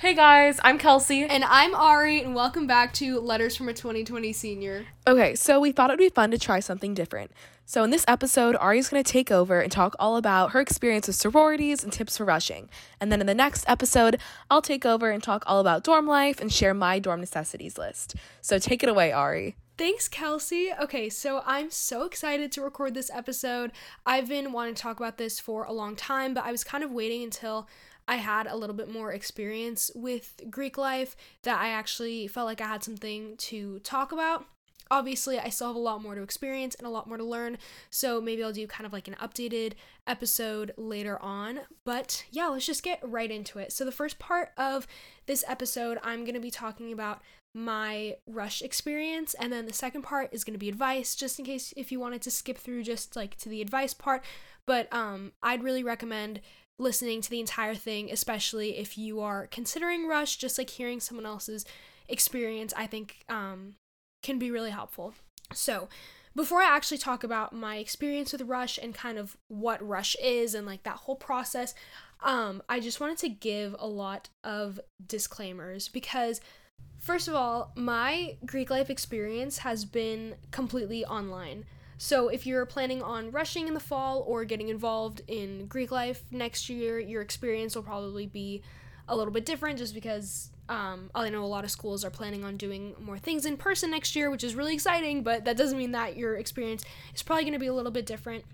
Hey guys, I'm Kelsey. And I'm Ari, and welcome back to Letters from a 2020 Senior. Okay, so we thought it would be fun to try something different. So in this episode, Ari's going to take over and talk all about her experience with sororities and tips for rushing. And then in the next episode, I'll take over and talk all about dorm life and share my dorm necessities list. So take it away, Ari. Thanks, Kelsey. Okay, so I'm so excited to record this episode. I've been wanting to talk about this for a long time, but I was kind of waiting until I had a little bit more experience with Greek life that I actually felt like I had something to talk about obviously I still have a lot more to experience and a lot more to learn, so maybe I'll do kind of like an updated episode later on. But yeah, let's just get right into it. So the first part of this episode, I'm going to be talking about my rush experience and then the second part is going to be advice just in case if you wanted to skip through just like to the advice part but um I'd really recommend listening to the entire thing especially if you are considering rush just like hearing someone else's experience I think um can be really helpful. So, before I actually talk about my experience with Rush and kind of what Rush is and like that whole process, um, I just wanted to give a lot of disclaimers because, first of all, my Greek life experience has been completely online. So, if you're planning on rushing in the fall or getting involved in Greek life next year, your experience will probably be a little bit different just because um, I know a lot of schools are planning on doing more things in person next year, which is really exciting, but that doesn't mean that your experience is probably going to be a little bit different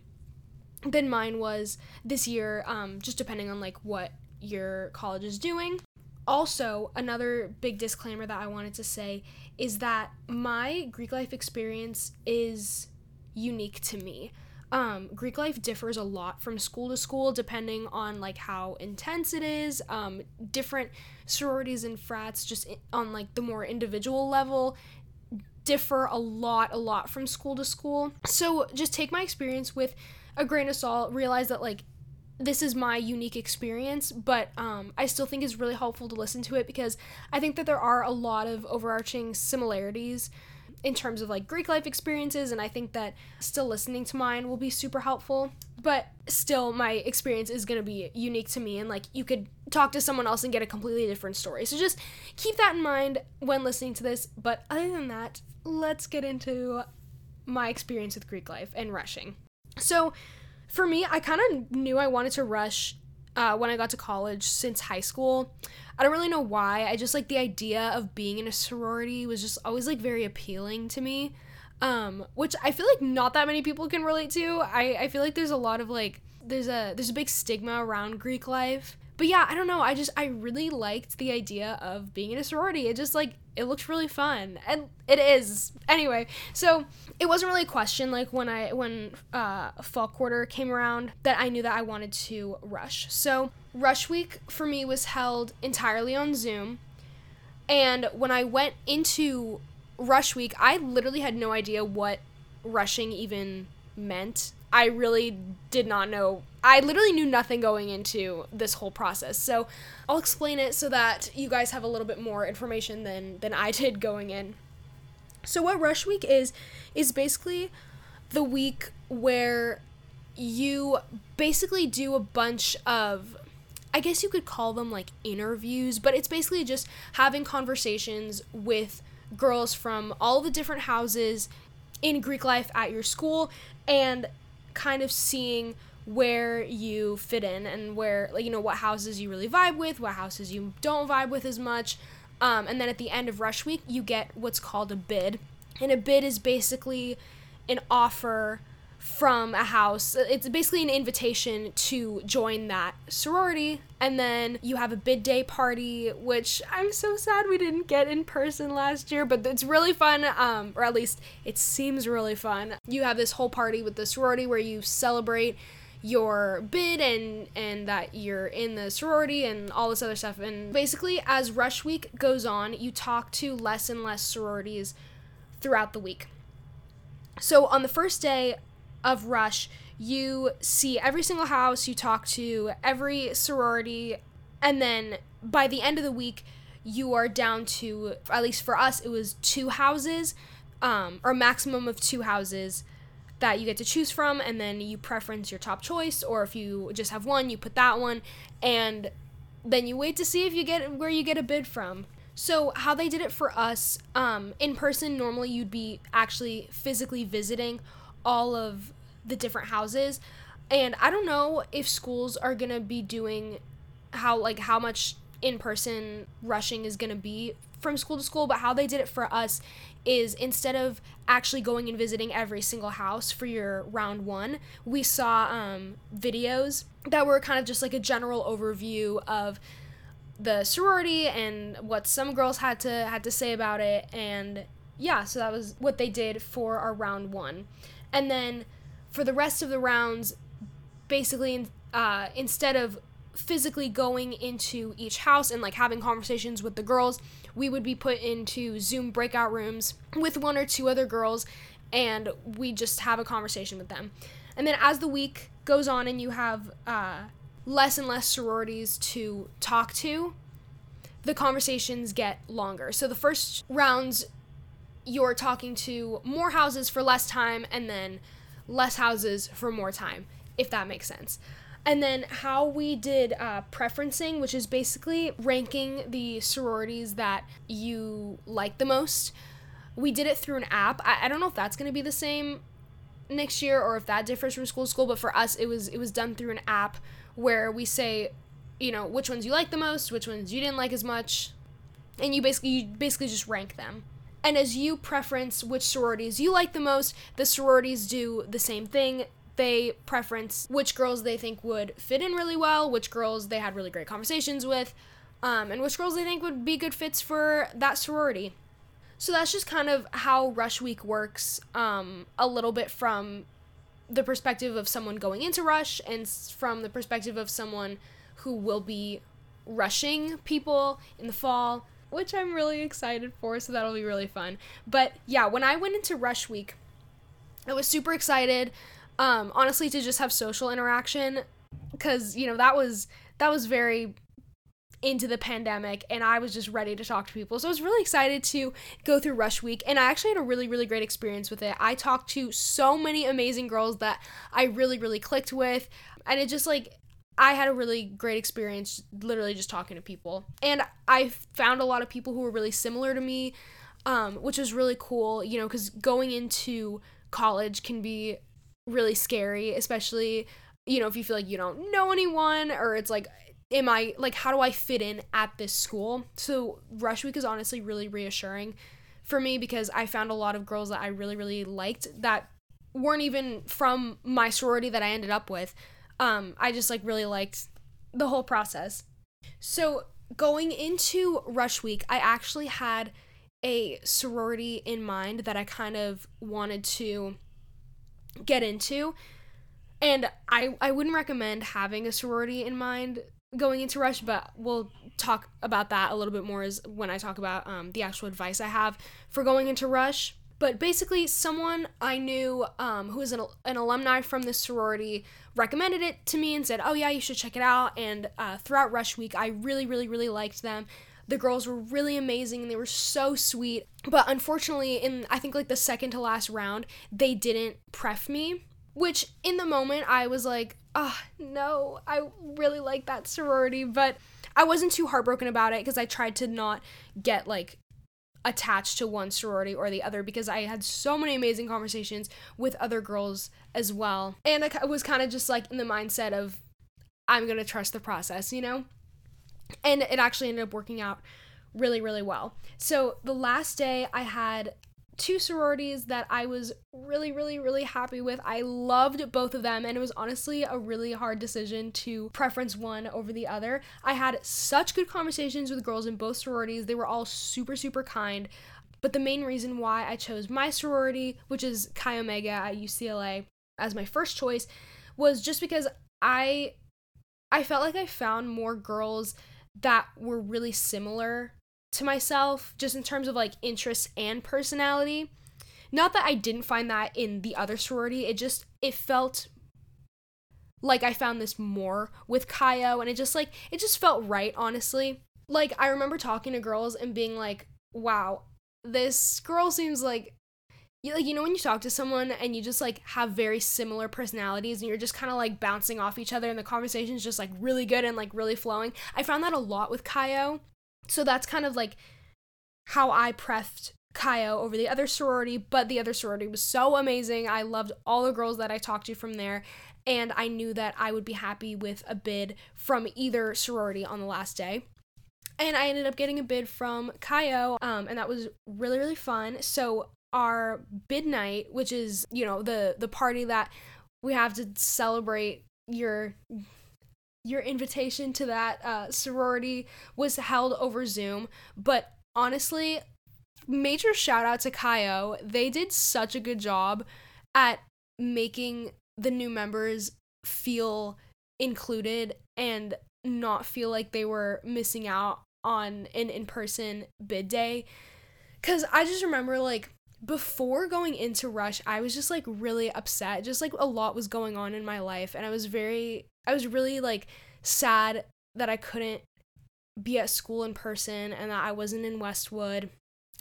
than mine was this year, um, just depending on like what your college is doing. Also, another big disclaimer that I wanted to say is that my Greek life experience is unique to me um, Greek life differs a lot from school to school depending on like how intense it is. Um, different sororities and frats, just on like the more individual level, differ a lot, a lot from school to school. So just take my experience with a grain of salt. Realize that like this is my unique experience, but um, I still think it's really helpful to listen to it because I think that there are a lot of overarching similarities in terms of like Greek life experiences, and I think that still listening to mine will be super helpful. But still, my experience is gonna be unique to me, and like you could talk to someone else and get a completely different story. So just keep that in mind when listening to this. But other than that, let's get into my experience with Greek life and rushing. So, for me, I kind of knew I wanted to rush uh, when I got to college since high school. I don't really know why. I just like the idea of being in a sorority was just always like very appealing to me. Um, which I feel like not that many people can relate to. I, I feel like there's a lot of like there's a there's a big stigma around Greek life. But yeah, I don't know. I just I really liked the idea of being in a sorority. It just like it looked really fun. And it is. Anyway, so it wasn't really a question like when I when uh fall quarter came around that I knew that I wanted to rush. So Rush Week for me was held entirely on Zoom. And when I went into Rush Week, I literally had no idea what rushing even meant. I really did not know. I literally knew nothing going into this whole process. So I'll explain it so that you guys have a little bit more information than than I did going in. So what Rush Week is is basically the week where you basically do a bunch of I guess you could call them like interviews, but it's basically just having conversations with girls from all the different houses in Greek life at your school and kind of seeing where you fit in and where like you know what houses you really vibe with, what houses you don't vibe with as much. Um, and then at the end of rush week, you get what's called a bid. And a bid is basically an offer from a house. It's basically an invitation to join that sorority. And then you have a bid day party, which I'm so sad we didn't get in person last year, but it's really fun. Um, or at least it seems really fun. You have this whole party with the sorority where you celebrate your bid and and that you're in the sorority and all this other stuff and basically as rush week goes on you talk to less and less sororities throughout the week so on the first day of Rush, you see every single house, you talk to every sorority, and then by the end of the week, you are down to, at least for us, it was two houses, um, or maximum of two houses that you get to choose from, and then you preference your top choice, or if you just have one, you put that one. And then you wait to see if you get where you get a bid from. So how they did it for us, um, in person, normally you'd be actually physically visiting all of the different houses. And I don't know if schools are gonna be doing how like how much in person rushing is gonna be from school to school, but how they did it for us is instead of actually going and visiting every single house for your round one, we saw um, videos that were kind of just like a general overview of the sorority and what some girls had to had to say about it and yeah so that was what they did for our round one and then for the rest of the rounds basically uh, instead of physically going into each house and like having conversations with the girls we would be put into zoom breakout rooms with one or two other girls and we just have a conversation with them and then as the week goes on and you have uh, less and less sororities to talk to, the conversations get longer. So the first rounds, you're talking to more houses for less time, and then less houses for more time, if that makes sense. And then how we did uh, preferencing, which is basically ranking the sororities that you like the most. We did it through an app. I, I don't know if that's going to be the same next year or if that differs from school to school, but for us, it was it was done through an app where we say, you know, which ones you like the most, which ones you didn't like as much, and you basically you basically just rank them. And as you preference which sororities you like the most, the sororities do the same thing. They preference which girls they think would fit in really well, which girls they had really great conversations with, um, and which girls they think would be good fits for that sorority. So that's just kind of how Rush Week works, um, a little bit from the perspective of someone going into rush and from the perspective of someone who will be rushing people in the fall which i'm really excited for so that'll be really fun but yeah when i went into rush week i was super excited um, honestly to just have social interaction because you know that was that was very into the pandemic and I was just ready to talk to people. So I was really excited to go through Rush Week and I actually had a really, really great experience with it. I talked to so many amazing girls that I really, really clicked with. And it just like, I had a really great experience literally just talking to people. And I found a lot of people who were really similar to me, um, which was really cool, you know, because going into college can be really scary, especially, you know, if you feel like you don't know anyone or it's like am I like how do I fit in at this school? So Rush Week is honestly really reassuring for me because I found a lot of girls that I really really liked that weren't even from my sorority that I ended up with. Um, I just like really liked the whole process. So going into Rush Week, I actually had a sorority in mind that I kind of wanted to get into. And I, I wouldn't recommend having a sorority in mind going into Rush, but we'll talk about that a little bit more as when I talk about um, the actual advice I have for going into Rush. But basically, someone I knew um, who was an, an alumni from this sorority recommended it to me and said, "Oh yeah, you should check it out." And uh, throughout Rush Week, I really, really, really liked them. The girls were really amazing and they were so sweet. But unfortunately, in I think like the second to last round, they didn't pref me, which in the moment I was like, oh no, I really like that sorority, but I wasn't too heartbroken about it because I tried to not get like attached to one sorority or the other because I had so many amazing conversations with other girls as well. And I was kind of just like in the mindset of I'm going to trust the process, you know? And it actually ended up working out really, really well. So the last day I had two sororities that I was really, really, really happy with. I loved both of them, and it was honestly a really hard decision to preference one over the other. I had such good conversations with girls in both sororities, they were all super, super kind. But the main reason why I chose my sorority, which is Chi Omega at UCLA, as my first choice, was just because I I felt like I found more girls that were really similar to myself just in terms of like interests and personality. Not that I didn't find that in the other sorority, it just it felt like I found this more with Chi O and it just like it just felt right, honestly. Like I remember talking to girls and being like, "Wow, this girl seems like you, like you know when you talk to someone and you just like have very similar personalities and you're just kind of like bouncing off each other and the conversation's just like really good and like really flowing. I found that a lot with Chi O. So that's kind of like how I prefed Chi O over the other sorority, but the other sorority was so amazing. I loved all the girls that I talked to from there, and I knew that I would be happy with a bid from either sorority on the last day. And I ended up getting a bid from Chi O, um, and that was really, really fun. So our bid night, which is, you know, the the party that we have to celebrate your your invitation to that uh, sorority was held over Zoom. But honestly, major shout out to Chi O. They did such a good job at making the new members feel included and not feel like they were missing out on an in person bid day. Because I just remember, like, before going into Rush, I was just like really upset. Just like a lot was going on in my life. And I was very, I was really like sad that I couldn't be at school in person and that I wasn't in Westwood.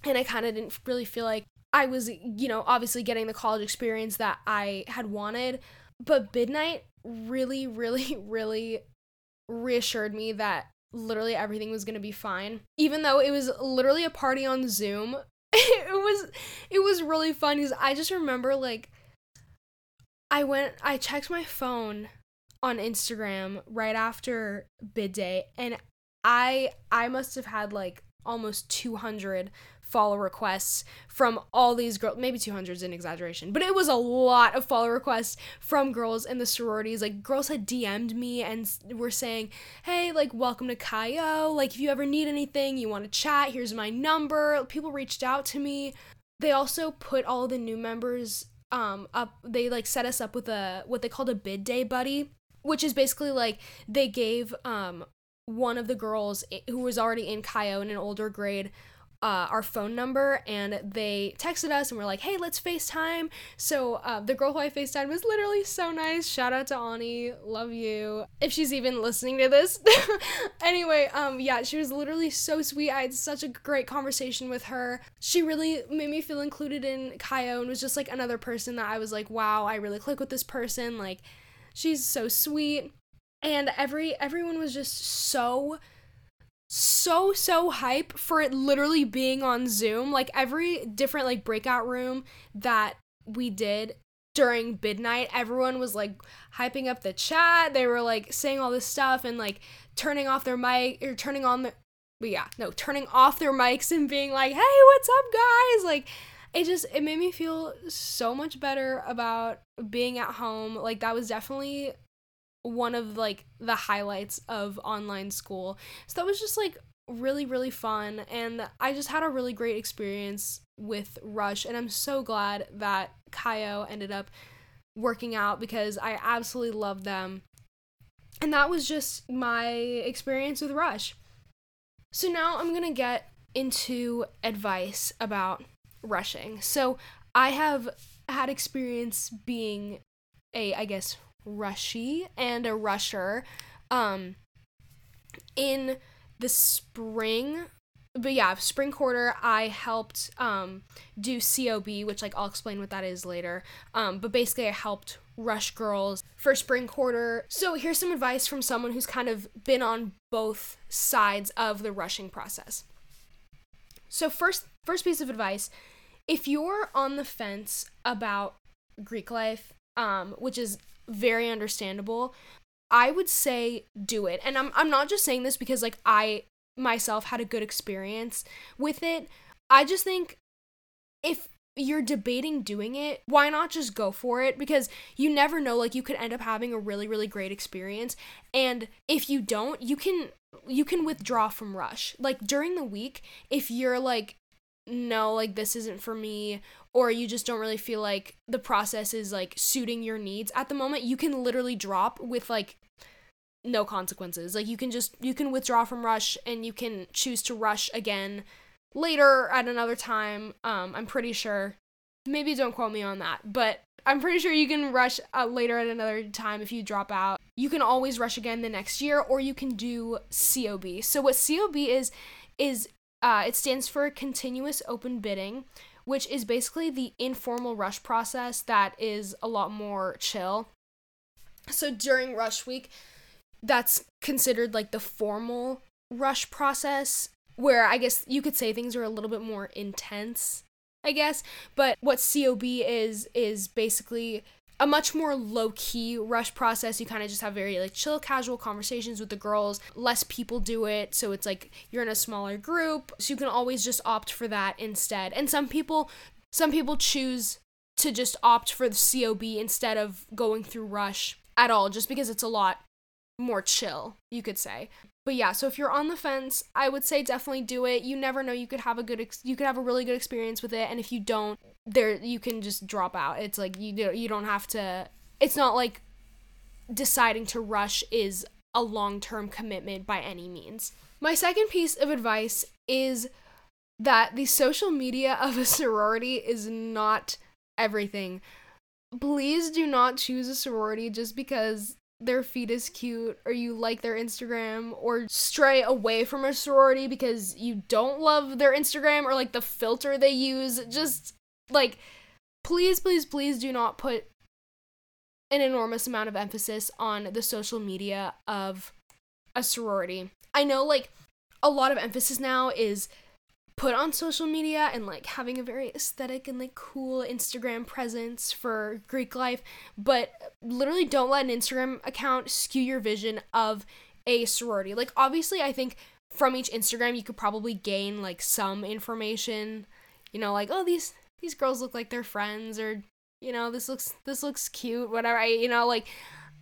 And I kind of didn't really feel like I was, you know, obviously getting the college experience that I had wanted. But Bid night really, really, really reassured me that literally everything was going to be fine. Even though it was literally a party on Zoom, it was it was really fun cuz I just remember like I went I checked my phone on Instagram right after bid day and I I must have had like almost 200 follow requests from all these girls. Maybe 200 is an exaggeration, but it was a lot of follow requests from girls in the sororities. Like, girls had DM'd me and were saying, hey, like, welcome to Chi O. Like, if you ever need anything, you want to chat, here's my number. People reached out to me. They also put all the new members um, up, they like set us up with a what they called a bid day buddy which is basically like they gave um one of the girls who was already in Chi O in an older grade uh, our phone number and they texted us and we were like, hey, let's FaceTime. So uh, the girl who I FaceTime was literally so nice. Shout out to Ani. Love you. If she's even listening to this. anyway, um, yeah, she was literally so sweet. I had such a great conversation with her. She really made me feel included in Chi O and was just like another person that I was like, wow, I really click with this person. Like, she's so sweet. And every everyone was just so so so hype for it literally being on Zoom. Like every different like breakout room that we did during bid night, everyone was like hyping up the chat. They were like saying all this stuff and like turning off their mic or turning on the but yeah, no, turning off their mics and being like, "Hey, what's up, guys?" Like it just it made me feel so much better about being at home. Like that was definitely one of like the highlights of online school. So that was just like really really fun and I just had a really great experience with Rush and I'm so glad that Chi O ended up working out because I absolutely love them. And that was just my experience with Rush. So now I'm going to get into advice about rushing. So I have had experience being a I guess rushy and a rusher um in the spring but yeah spring quarter i helped um do cob which like i'll explain what that is later. Um but basically i helped rush girls for spring quarter. So here's some advice from someone who's kind of been on both sides of the rushing process. So first first piece of advice if you're on the fence about greek life um which is very understandable. I would say do it. And I'm I'm not just saying this because like I myself had a good experience with it. I just think if you're debating doing it, why not just go for it? Because you never know, like you could end up having a really, really great experience. And if you don't, you can you can withdraw from rush. Like during the week, if you're like, no, like this isn't for me, or you just don't really feel like the process is like suiting your needs at the moment, you can literally drop with like no consequences. Like you can just you can withdraw from rush and you can choose to rush again later at another time. Um I'm pretty sure. Maybe don't quote me on that, but I'm pretty sure you can rush uh, later at another time if you drop out. You can always rush again the next year or you can do COB. So what COB is is uh, it stands for continuous open bidding which is basically the informal rush process that is a lot more chill. So during rush week, that's considered like the formal rush process where I guess you could say things are a little bit more intense, I guess. But what COB is is basically a much more low key rush process. You kind of just have very like chill, casual conversations with the girls. Less people do it, so it's like you're in a smaller group, so you can always just opt for that instead. And some people, some people choose to just opt for the COB instead of going through rush at all, just because it's a lot more chill, you could say. But yeah, so if you're on the fence, I would say definitely do it. You never know, you could have a good ex- you could have a really good experience with it and if you don't, there you can just drop out. It's like you you don't have to it's not like deciding to rush is a long-term commitment by any means. My second piece of advice is that the social media of a sorority is not everything. Please do not choose a sorority just because their feed is cute or you like their Instagram or stray away from a sorority because you don't love their Instagram or like the filter they use. Just like please please please do not put an enormous amount of emphasis on the social media of a sorority. I know like a lot of emphasis now is put on social media and like having a very aesthetic and like cool Instagram presence for Greek life, but literally don't let an Instagram account skew your vision of a sorority. Like obviously I think from each Instagram you could probably gain like some information, you know, like oh these these girls look like they're friends or you know, this looks this looks cute, whatever. I, you know, like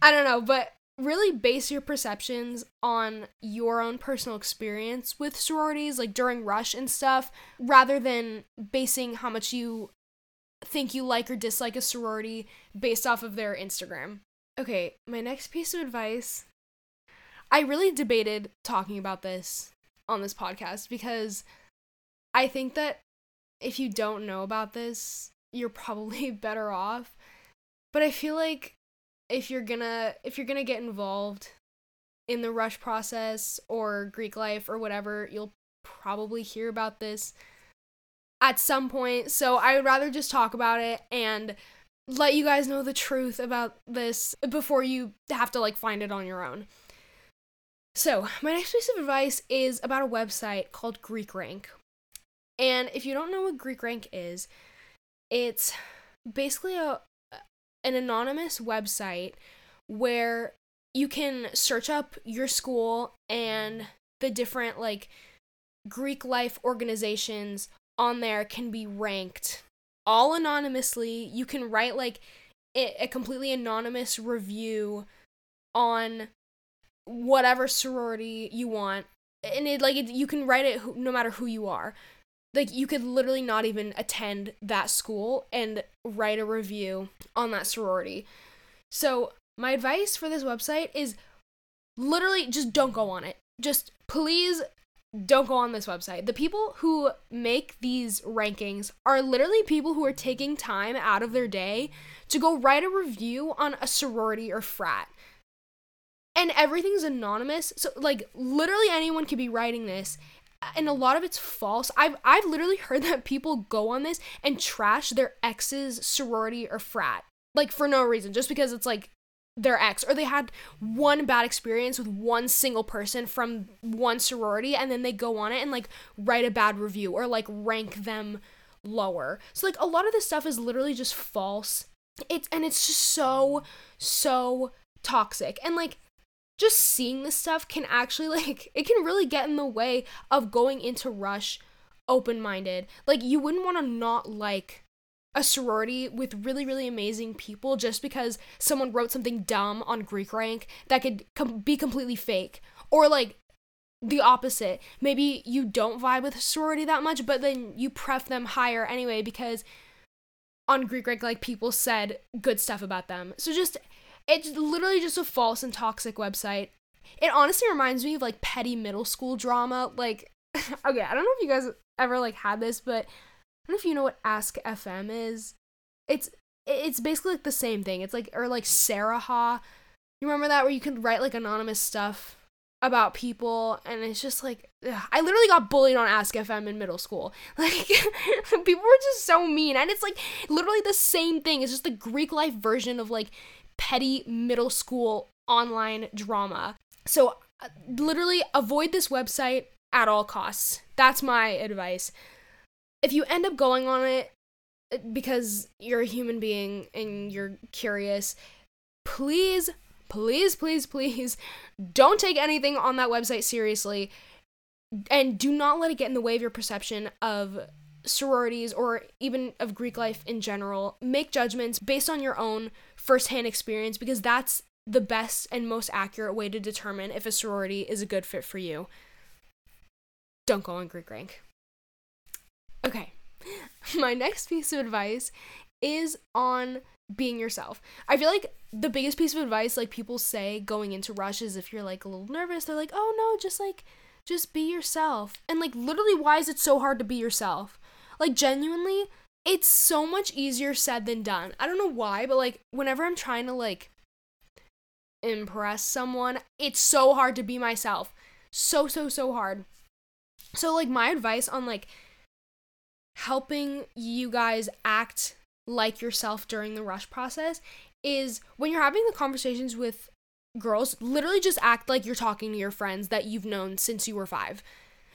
I don't know, but really base your perceptions on your own personal experience with sororities, like during Rush and stuff, rather than basing how much you think you like or dislike a sorority based off of their Instagram. Okay, my next piece of advice. I really debated talking about this on this podcast because I think that if you don't know about this, you're probably better off. But I feel like if you're gonna if you're gonna get involved in the rush process or Greek life or whatever, you'll probably hear about this at some point. So I would rather just talk about it and let you guys know the truth about this before you have to like find it on your own. So, my next piece of advice is about a website called Greek Rank. And if you don't know what Greek Rank is, it's basically a an anonymous website where you can search up your school and the different like Greek life organizations on there can be ranked all anonymously. You can write like a completely anonymous review on whatever sorority you want and it like it, you can write it no matter who you are like you could literally not even attend that school and write a review on that sorority. So, my advice for this website is literally just don't go on it. Just please don't go on this website. The people who make these rankings are literally people who are taking time out of their day to go write a review on a sorority or frat. And everything's anonymous. So like literally anyone could be writing this and a lot of it's false. I've I've literally heard that people go on this and trash their ex's sorority or frat like for no reason, just because it's like their ex or they had one bad experience with one single person from one sorority and then they go on it and like write a bad review or like rank them lower. So like a lot of this stuff is literally just false. It's and it's just so so toxic. And like just seeing this stuff can actually like it can really get in the way of going into rush open-minded. Like you wouldn't want to not like a sorority with really really amazing people just because someone wrote something dumb on greek rank that could com- be completely fake. Or like the opposite. Maybe you don't vibe with a sorority that much but then you pref them higher anyway because on greek rank like people said good stuff about them. So just it's literally just a false and toxic website. It honestly reminds me of like petty middle school drama. Like, okay, I don't know if you guys ever like had this, but I don't know if you know what Ask FM is. It's it's basically like the same thing. It's like or like Sarahah. You remember that where you could write like anonymous stuff about people and it's just like ugh. I literally got bullied on Ask FM in middle school. Like people were just so mean and it's like literally the same thing. It's just the Greek life version of like petty middle school online drama. So uh, literally avoid this website at all costs. That's my advice. If you end up going on it uh, because you're a human being and you're curious, please please, please, please don't take anything on that website seriously. And do not let it get in the way of your perception of sororities or even of Greek life in general. Make judgments based on your own firsthand experience because that's the best and most accurate way to determine if a sorority is a good fit for you. Don't go on Greek rank. Okay. My next piece of advice is on being yourself. I feel like the biggest piece of advice like people say going into rush is if you're like a little nervous, they're like, "Oh no, just like just be yourself." And like literally why is it so hard to be yourself? Like genuinely, it's so much easier said than done. I don't know why, but like whenever I'm trying to like impress someone, it's so hard to be myself. So so so hard. So like my advice on like helping you guys act like yourself during the rush process is when you're having the conversations with girls, literally just act like you're talking to your friends that you've known since you were five.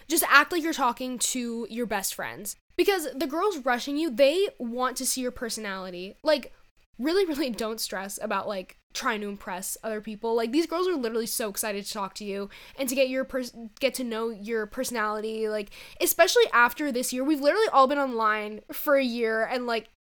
Just act like you're talking to your best friends. Because the girls rushing you, they want to see your personality. Like, really, really don't stress about like trying to impress other people. Like these girls are literally so excited to talk to you and to get your pers- get to know your personality. Like especially after this year, we've literally all been online for a year and like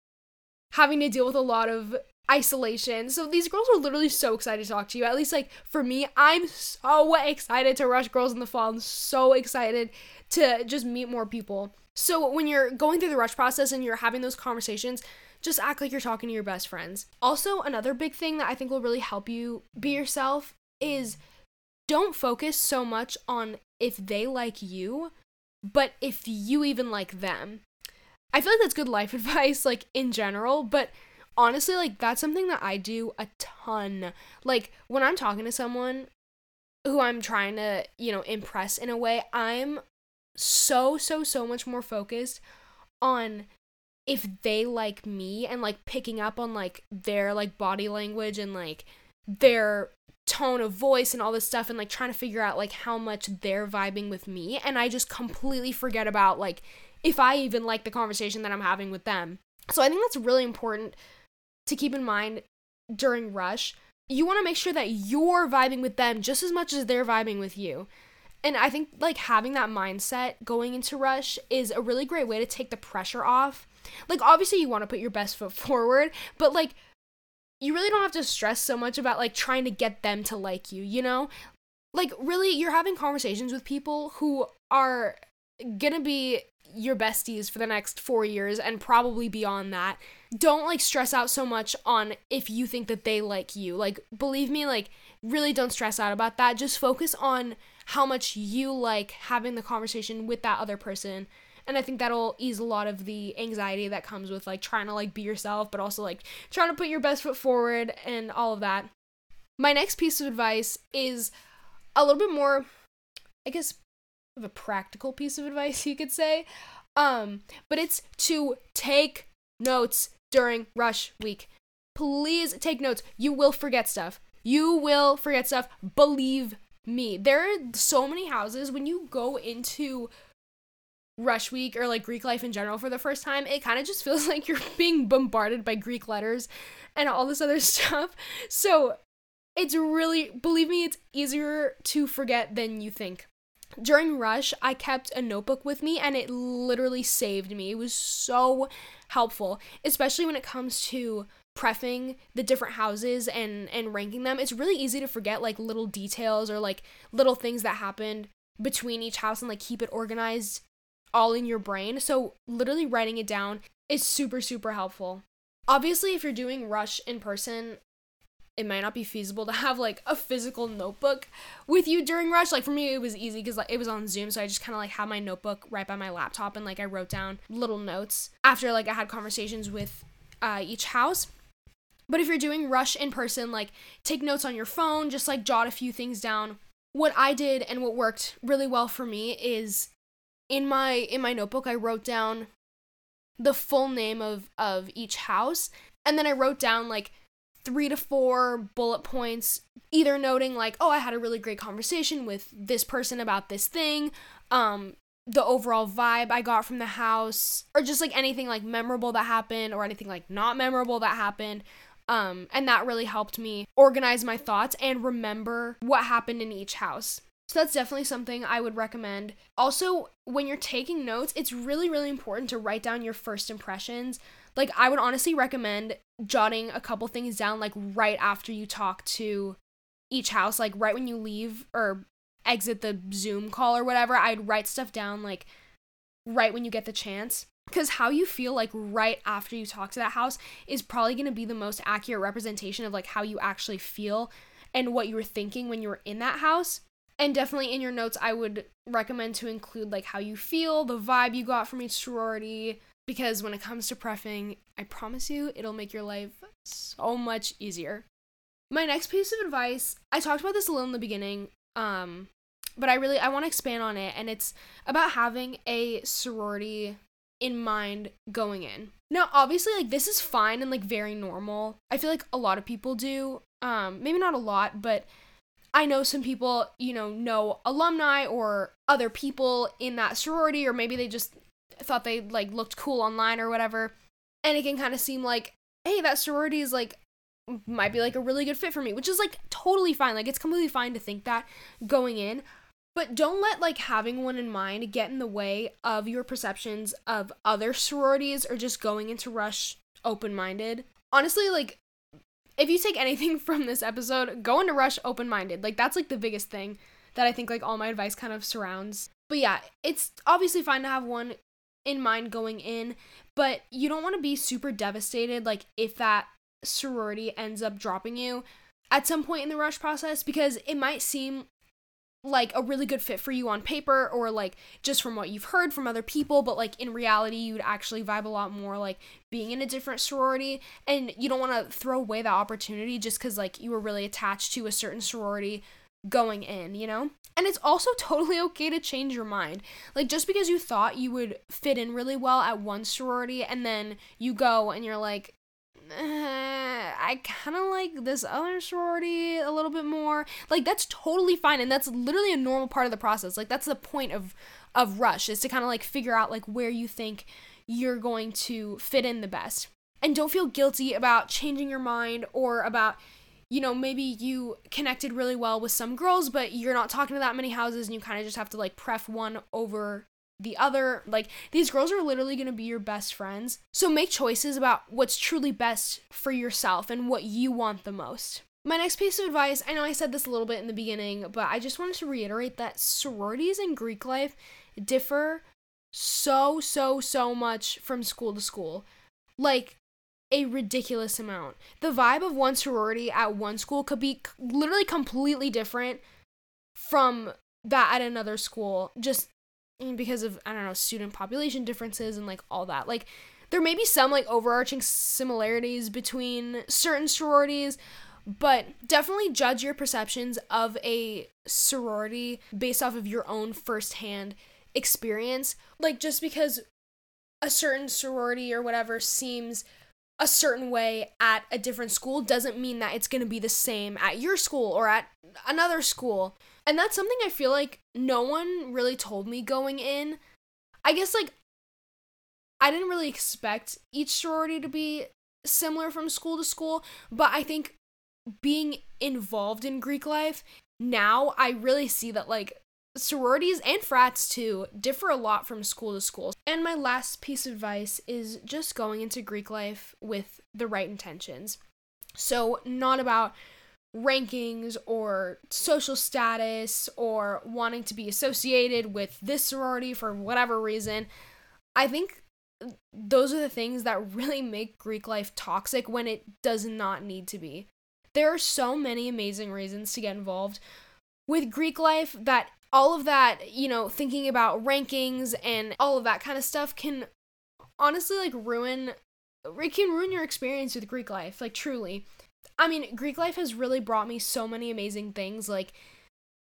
having to deal with a lot of isolation. So these girls are literally so excited to talk to you. At least like for me, I'm so excited to rush girls in the fall. I'm so excited to just meet more people. So when you're going through the rush process and you're having those conversations, just act like you're talking to your best friends. Also, another big thing that I think will really help you be yourself is don't focus so much on if they like you, but if you even like them. I feel like that's good life advice, like in general, but honestly, like that's something that I do a ton. Like when I'm talking to someone who I'm trying to, you know, impress in a way, I'm so, so, so much more focused on if they like me and like picking up on like their like body language and like their tone of voice and all this stuff and like trying to figure out like how much they're vibing with me and I just completely forget about like if I even like the conversation that I'm having with them. So I think that's really important to keep in mind during rush. You want to make sure that you're vibing with them just as much as they're vibing with you. And I think like having that mindset going into rush is a really great way to take the pressure off. Like obviously you want to put your best foot forward, but like you really don't have to stress so much about like trying to get them to like you, you know? Like really you're having conversations with people who are going to be your besties for the next four years and probably beyond that. Don't like stress out so much on if you think that they like you. Like, believe me, like, really don't stress out about that. Just focus on how much you like having the conversation with that other person. And I think that'll ease a lot of the anxiety that comes with like trying to like be yourself, but also like trying to put your best foot forward and all of that. My next piece of advice is a little bit more, I guess, of a practical piece of advice you could say. Um, but it's to take notes during rush week. Please take notes. You will forget stuff. You will forget stuff. Believe me. There are so many houses when you go into rush week or like Greek life in general for the first time, it kind of just feels like you're being bombarded by Greek letters and all this other stuff. So it's really, believe me, it's easier to forget than you think during rush i kept a notebook with me and it literally saved me it was so helpful especially when it comes to prefing the different houses and and ranking them it's really easy to forget like little details or like little things that happened between each house and like keep it organized all in your brain. So literally writing it down is super super helpful. Obviously if you're doing rush in person it might not be feasible to have like a physical notebook with you during rush. Like for me it was easy because like it was on zoom so i just kind of like had my notebook right by my laptop and like i wrote down little notes after like i had conversations with uh, each house but if you're doing rush in person like take notes on your phone just like jot a few things down. What I did and what worked really well for me is in my in my notebook I wrote down the full name of of each house. And then I wrote down like three to four bullet points either noting like oh I had a really great conversation with this person about this thing um the overall vibe I got from the house or just like anything like memorable that happened or anything like not memorable that happened um and that really helped me organize my thoughts and remember what happened in each house so that's definitely something I would recommend. Also, when you're taking notes, it's really, really important to write down your first impressions. Like, I would honestly recommend jotting a couple things down, like, right after you talk to each house, like, right when you leave or exit the Zoom call or whatever. I'd write stuff down, like, right when you get the chance. Because how you feel, like, right after you talk to that house is probably going to be the most accurate representation of, like, how you actually feel and what you were thinking when you were in that house. And definitely in your notes, I would recommend to include like how you feel, the vibe you got from each sorority, because when it comes to prefing, I promise you, it'll make your life so much easier. My next piece of advice, I talked about this a little in the beginning, um, but I really I want to expand on it, and it's about having a sorority in mind going in. Now, obviously, like this is fine and like very normal. I feel like a lot of people do. Um, maybe not a lot, but I know some people, you know, know alumni or other people in that sorority, or maybe they just thought they like looked cool online or whatever. And it can kind of seem like, hey, that sorority is like might be like a really good fit for me, which is like totally fine. Like it's completely fine to think that going in. But don't let like having one in mind get in the way of your perceptions of other sororities or just going into Rush open minded. Honestly, like if you take anything from this episode, go into Rush open minded. Like that's like the biggest thing that I think like all my advice kind of surrounds. But yeah, it's obviously fine to have one in mind going in, but you don't want to be super devastated like if that sorority ends up dropping you at some point in the rush process because it might seem like a really good fit for you on paper or like just from what you've heard from other people but like in reality you'd actually vibe a lot more like being in a different sorority and you don't want to throw away that opportunity just cuz like you were really attached to a certain sorority going in, you know? And it's also totally okay to change your mind. Like just because you thought you would fit in really well at one sorority and then you go and you're like I kind of like this other sorority a little bit more. Like that's totally fine and that's literally a normal part of the process. Like that's the point of of rush is to kind of like figure out like where you think you're going to fit in the best. And don't feel guilty about changing your mind or about you know, maybe you connected really well with some girls, but you're not talking to that many houses and you kind of just have to like pref one over the other like these girls are literally going to be your best friends. So make choices about what's truly best for yourself and what you want the most. My next piece of advice i know i said this a little bit in the beginning but i just wanted to reiterate that sororities in greek life differ so so so much from school to school. Like a ridiculous amount. The vibe of one sorority at one school could be literally completely different from that at another school. Just Mm, because of I don't know student population differences and like all that. Like there may be some like overarching similarities between certain sororities, but definitely judge your perceptions of a sorority based off of your own firsthand experience. Like just because a certain sorority or whatever seems a certain way at a different school doesn't mean that it's going to be the same at your school or at another school. And that's something I feel like no one really told me going in. I guess like I didn't really expect each sorority to be similar from school to school, but I think being involved in Greek life now I really see that like sororities and frats too differ a lot from school to school. And my last piece of advice is just going into Greek life with the right intentions. So, not about rankings or social status or wanting to be associated with this sorority for whatever reason. I think those are the things that really make Greek life toxic when it does not need to be. There are so many amazing reasons to get involved with Greek life that all of that, you know, thinking about rankings and all of that kind of stuff can honestly like ruin it can ruin your experience with Greek life, like truly. I mean, Greek life has really brought me so many amazing things, like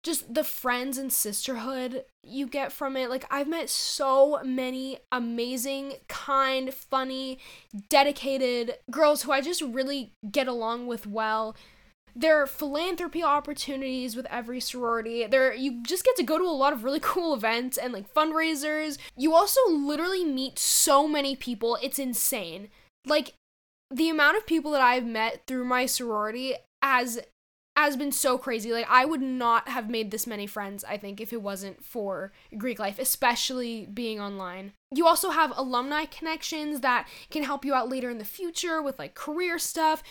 just the friends and sisterhood you get from it. Like, I've met so many amazing, kind, funny, dedicated girls who I just really get along with well. There are philanthropy opportunities with every sorority. There you just get to go to a lot of really cool events and like fundraisers. You also literally meet so many people. It's insane. Like the amount of people that I've met through my sorority has has been so crazy. Like I would not have made this many friends, I think, if it wasn't for Greek life, especially being online. You also have alumni connections that can help you out later in the future with like career stuff.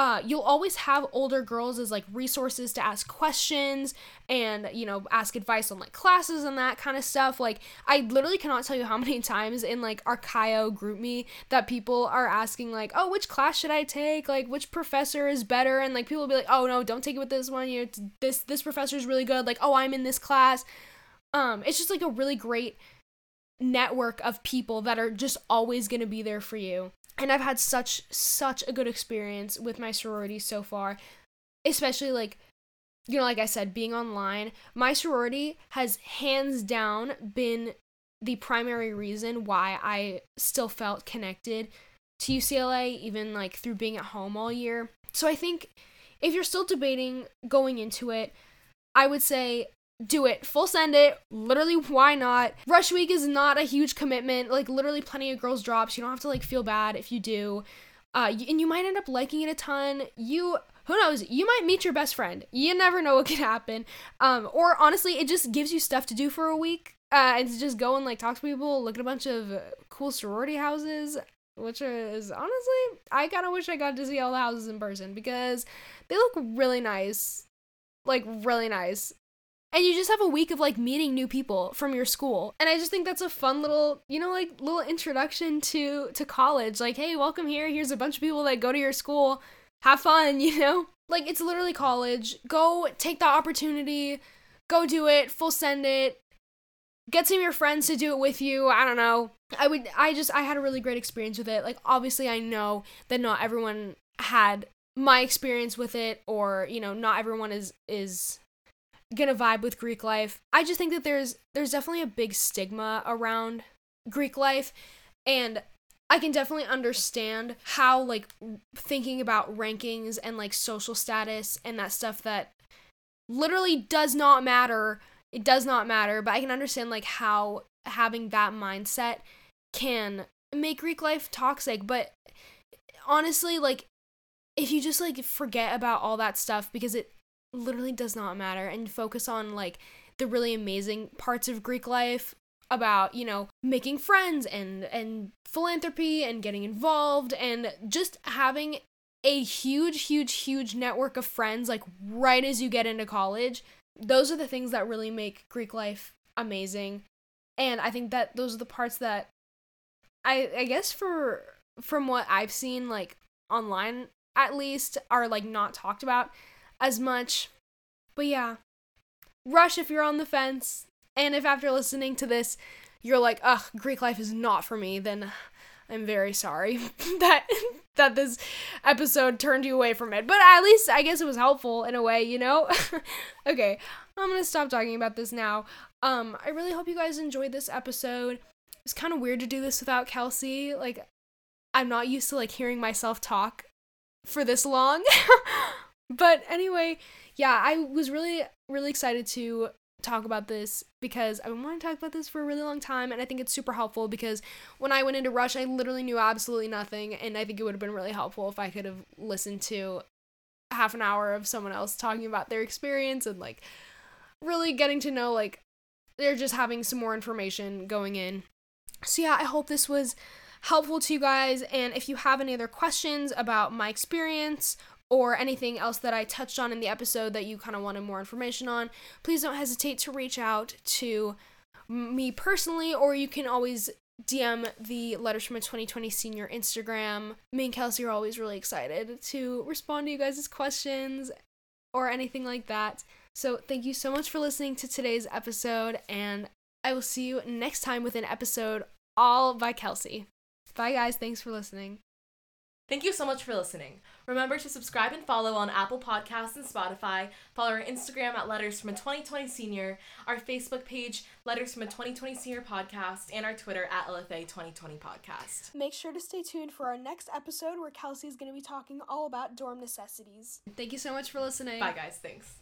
Uh, you'll always have older girls as like resources to ask questions and you know ask advice on like classes and that kind of stuff. Like i literally cannot tell you how many times in like our Chi O GroupMe that people are asking like oh which class should i take? Like which professor is better? And like people will be like oh no don't take it with this one. You this this professor is really good. Like oh i'm in this class. Um it's just like a really great network of people that are just always going to be there for you and I've had such such a good experience with my sorority so far, especially like you know like I said being online. My sorority has hands down been the primary reason why I still felt connected to UCLA even like through being at home all year. So I think if you're still debating going into it, I would say do it. Full send it. Literally, why not? Rush week is not a huge commitment. Like, literally, plenty of girls drops. You don't have to, like, feel bad if you do. Uh, and you might end up liking it a ton. You, who knows? You might meet your best friend. You never know what could happen. Um, or honestly, it just gives you stuff to do for a week. Uh, and to just go and, like, talk to people, look at a bunch of cool sorority houses. Which is honestly, I kind of wish I got to see all the houses in person because they look really nice. Like, really nice and you just have a week of like meeting new people from your school. And i just think that's a fun little you know like little introduction to to college. Like hey welcome here. Here's a bunch of people that go to your school. Have fun you know? Like it's literally college. Go take that opportunity. Go do it. Full send it. Get some of your friends to do it with you. I don't know. I would i just i had a really great experience with it. Like obviously i know that not everyone had my experience with it or you know not everyone is is gonna vibe with Greek life. I just think that there's there's definitely a big stigma around Greek life and I can definitely understand how like thinking about rankings and like social status and that stuff that literally does not matter. It does not matter, but I can understand like how having that mindset can make Greek life toxic, but honestly like if you just like forget about all that stuff because it literally does not matter and focus on like the really amazing parts of Greek life about, you know, making friends and and philanthropy and getting involved and just having a huge huge huge network of friends like right as you get into college. Those are the things that really make Greek life amazing. And I think that those are the parts that I I guess for from what I've seen like online at least are like not talked about as much. But yeah, rush if you're on the fence. And if after listening to this, you're like, ugh, Greek life is not for me, then I'm very sorry that that this episode turned you away from it. But at least I guess it was helpful in a way, you know? okay, I'm gonna stop talking about this now. Um, I really hope you guys enjoyed this episode. It's kind of weird to do this without Kelsey. Like, I'm not used to like hearing myself talk for this long. But anyway, yeah, I was really, really excited to talk about this because I've been wanting to talk about this for a really long time and I think it's super helpful because when I went into Rush I literally knew absolutely nothing and I think it would have been really helpful if I could have listened to half an hour of someone else talking about their experience and like really getting to know like they're just having some more information going in. So yeah, I hope this was helpful to you guys and if you have any other questions about my experience or anything else that I touched on in the episode that you kind of wanted more information on, please don't hesitate to reach out to me personally, or you can always DM the Letters from a 2020 Senior Instagram. Me and Kelsey are always really excited to respond to you guys' questions or anything like that. So, thank you so much for listening to today's episode, and I will see you next time with an episode all by Kelsey. Bye, guys. Thanks for listening. Thank you so much for listening. Remember to subscribe and follow on Apple Podcasts and Spotify. Follow our Instagram at Letters from a 2020 Senior, our Facebook page, Letters from a 2020 Senior Podcast, and our Twitter at LFA 2020 Podcast. Make sure to stay tuned for our next episode where Kelsey is going to be talking all about dorm necessities. Thank you so much for listening. Bye, guys. Thanks.